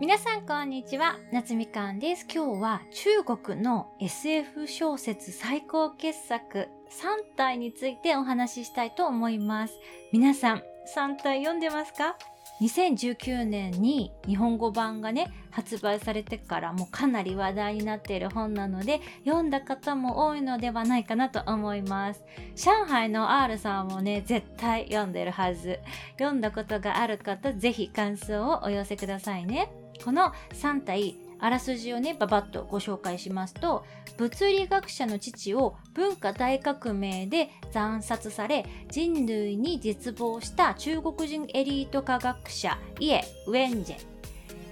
皆さんこんにちは。夏みかんです。今日は中国の SF 小説最高傑作3体についてお話ししたいと思います。皆さん3体読んでますか？2019年に日本語版がね発売されてからもうかなり話題になっている本なので読んだ方も多いのではないかなと思います。上海の R さんもね絶対読んでるはず。読んだことがある方ぜひ感想をお寄せくださいね。この3体あらすじをねババッとご紹介しますと物理学者の父を文化大革命で惨殺され人類に絶望した中国人エリート科学者イエ・ウェンジェ。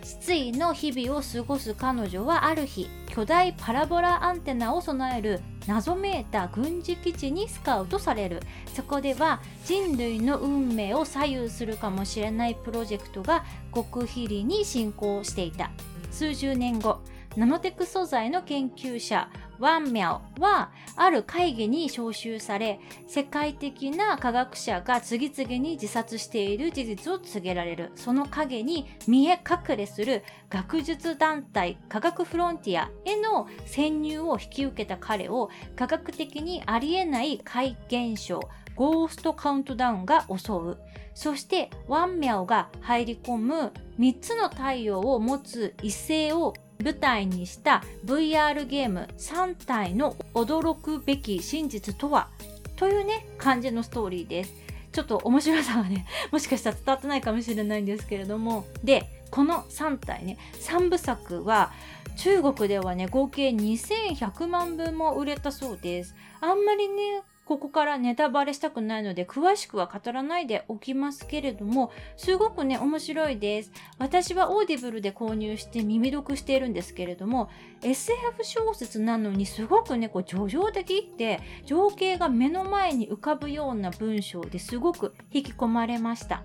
失意の日々を過ごす彼女はある日巨大パラボラアンテナを備える謎めいた軍事基地にスカウトされる。そこでは人類の運命を左右するかもしれないプロジェクトが極秘裏に進行していた。数十年後ナノテク素材の研究者ワンミャオはある会議に招集され世界的な科学者が次々に自殺している事実を告げられるその陰に見え隠れする学術団体科学フロンティアへの潜入を引き受けた彼を科学的にありえない怪現象ゴーストカウントダウンが襲う。そしてワンミャオが入り込む3つの太陽を持つ異性を舞台にした VR ゲーム3体の驚くべき真実とは？というね感じのストーリーです。ちょっと面白さがね もしかしたら伝わってないかもしれないんですけれども。でこの3体ね3部作は中国ではね合計2100万分も売れたそうです。あんまりねここからネタバレしたくないので詳しくは語らないでおきますけれどもすごくね面白いです。私は Audibleで購入して耳読しているんですけれども SF 小説なのにすごくねこう叙情的って情景が目の前に浮かぶような文章ですごく引き込まれました。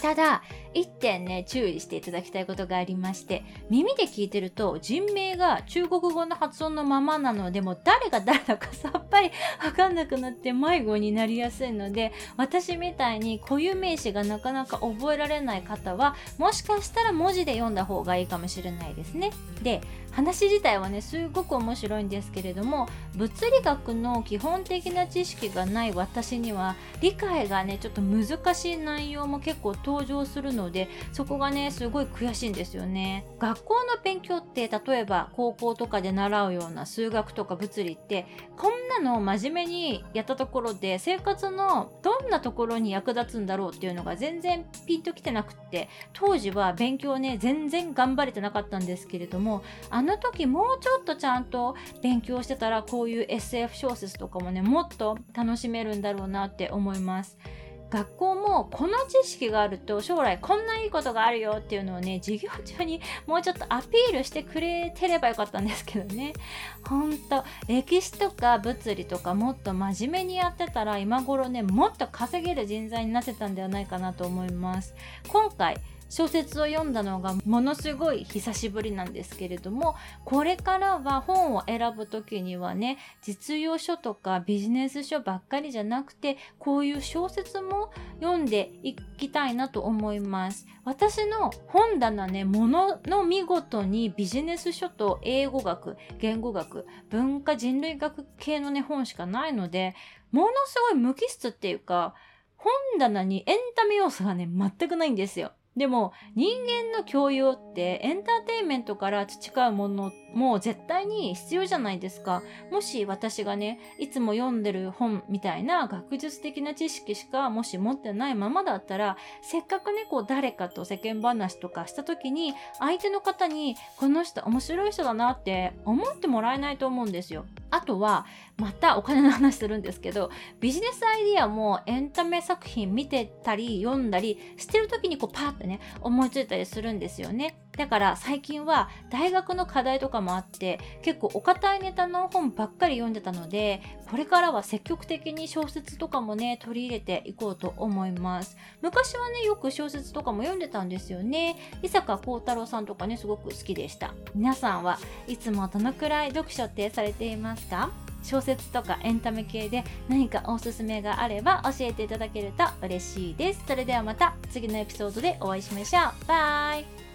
ただ、一点ね、注意していただきたいことがありまして、耳で聞いてると人名が中国語の発音のままなので、も誰が誰だかさっぱりわかんなくなって迷子になりやすいので、私みたいに固有名詞がなかなか覚えられない方は、もしかしたら文字で読んだ方がいいかもしれないですね。で、話自体はね、すごく面白いんですけれども、物理学の基本的な知識がない私には、理解がね、ちょっと難しい内容も結構登場するのでそこがねすごい悔しいんですよね学校の勉強って例えば高校とかで習うような数学とか物理ってこんなのを真面目にやったところで生活のどんなところに役立つんだろうっていうのが全然ピンときてなくって当時は勉強ね全然頑張れてなかったんですけれどもあの時もうちょっとちゃんと勉強してたらこういう SF 小説とかもねもっと楽しめるんだろうなって思います。学校もこの知識があると将来こんないいことがあるよっていうのをね授業中にもうちょっとアピールしてくれてればよかったんですけどね。ほんと歴史とか物理とかもっと真面目にやってたら今頃ねもっと稼げる人材になってたんではないかなと思います。今回小説を読んだのがものすごい久しぶりなんですけれどもこれからは本を選ぶ時にはね実用書とかビジネス書ばっかりじゃなくてこういう小説も読んでいきたいなと思います。私の本棚ねものの見事にビジネス書と英語学言語学文化人類学系のね本しかないのでものすごい無機質っていうか本棚にエンタメ要素がね全くないんですよ。でも人間の教養ってエンターテインメントから培うものも絶対に必要じゃないですか。もし私がね、いつも読んでる本みたいな学術的な知識しかもし持ってないままだったら、せっかくね、こう誰かと世間話とかした時に、相手の方にこの人面白い人だなって思ってもらえないと思うんですよ。あとは、またお金の話するんですけど、ビジネスアイディアもエンタメ作品見てたり読んだりしてる時にこうパーってね、思いついたりするんですよね。だから最近は大学の課題とかもあって結構お堅いネタの本ばっかり読んでたのでこれからは積極的に小説とかもね取り入れていこうと思います。昔はねよく小説とかも読んでたんですよね。伊坂幸太郎さんとかねすごく好きでした。皆さんはいつもどのくらい読書ってされていますか？小説とかエンタメ系で何かおすすめがあれば教えていただけると嬉しいです。それではまた次のエピソードでお会いしましょう。バイ。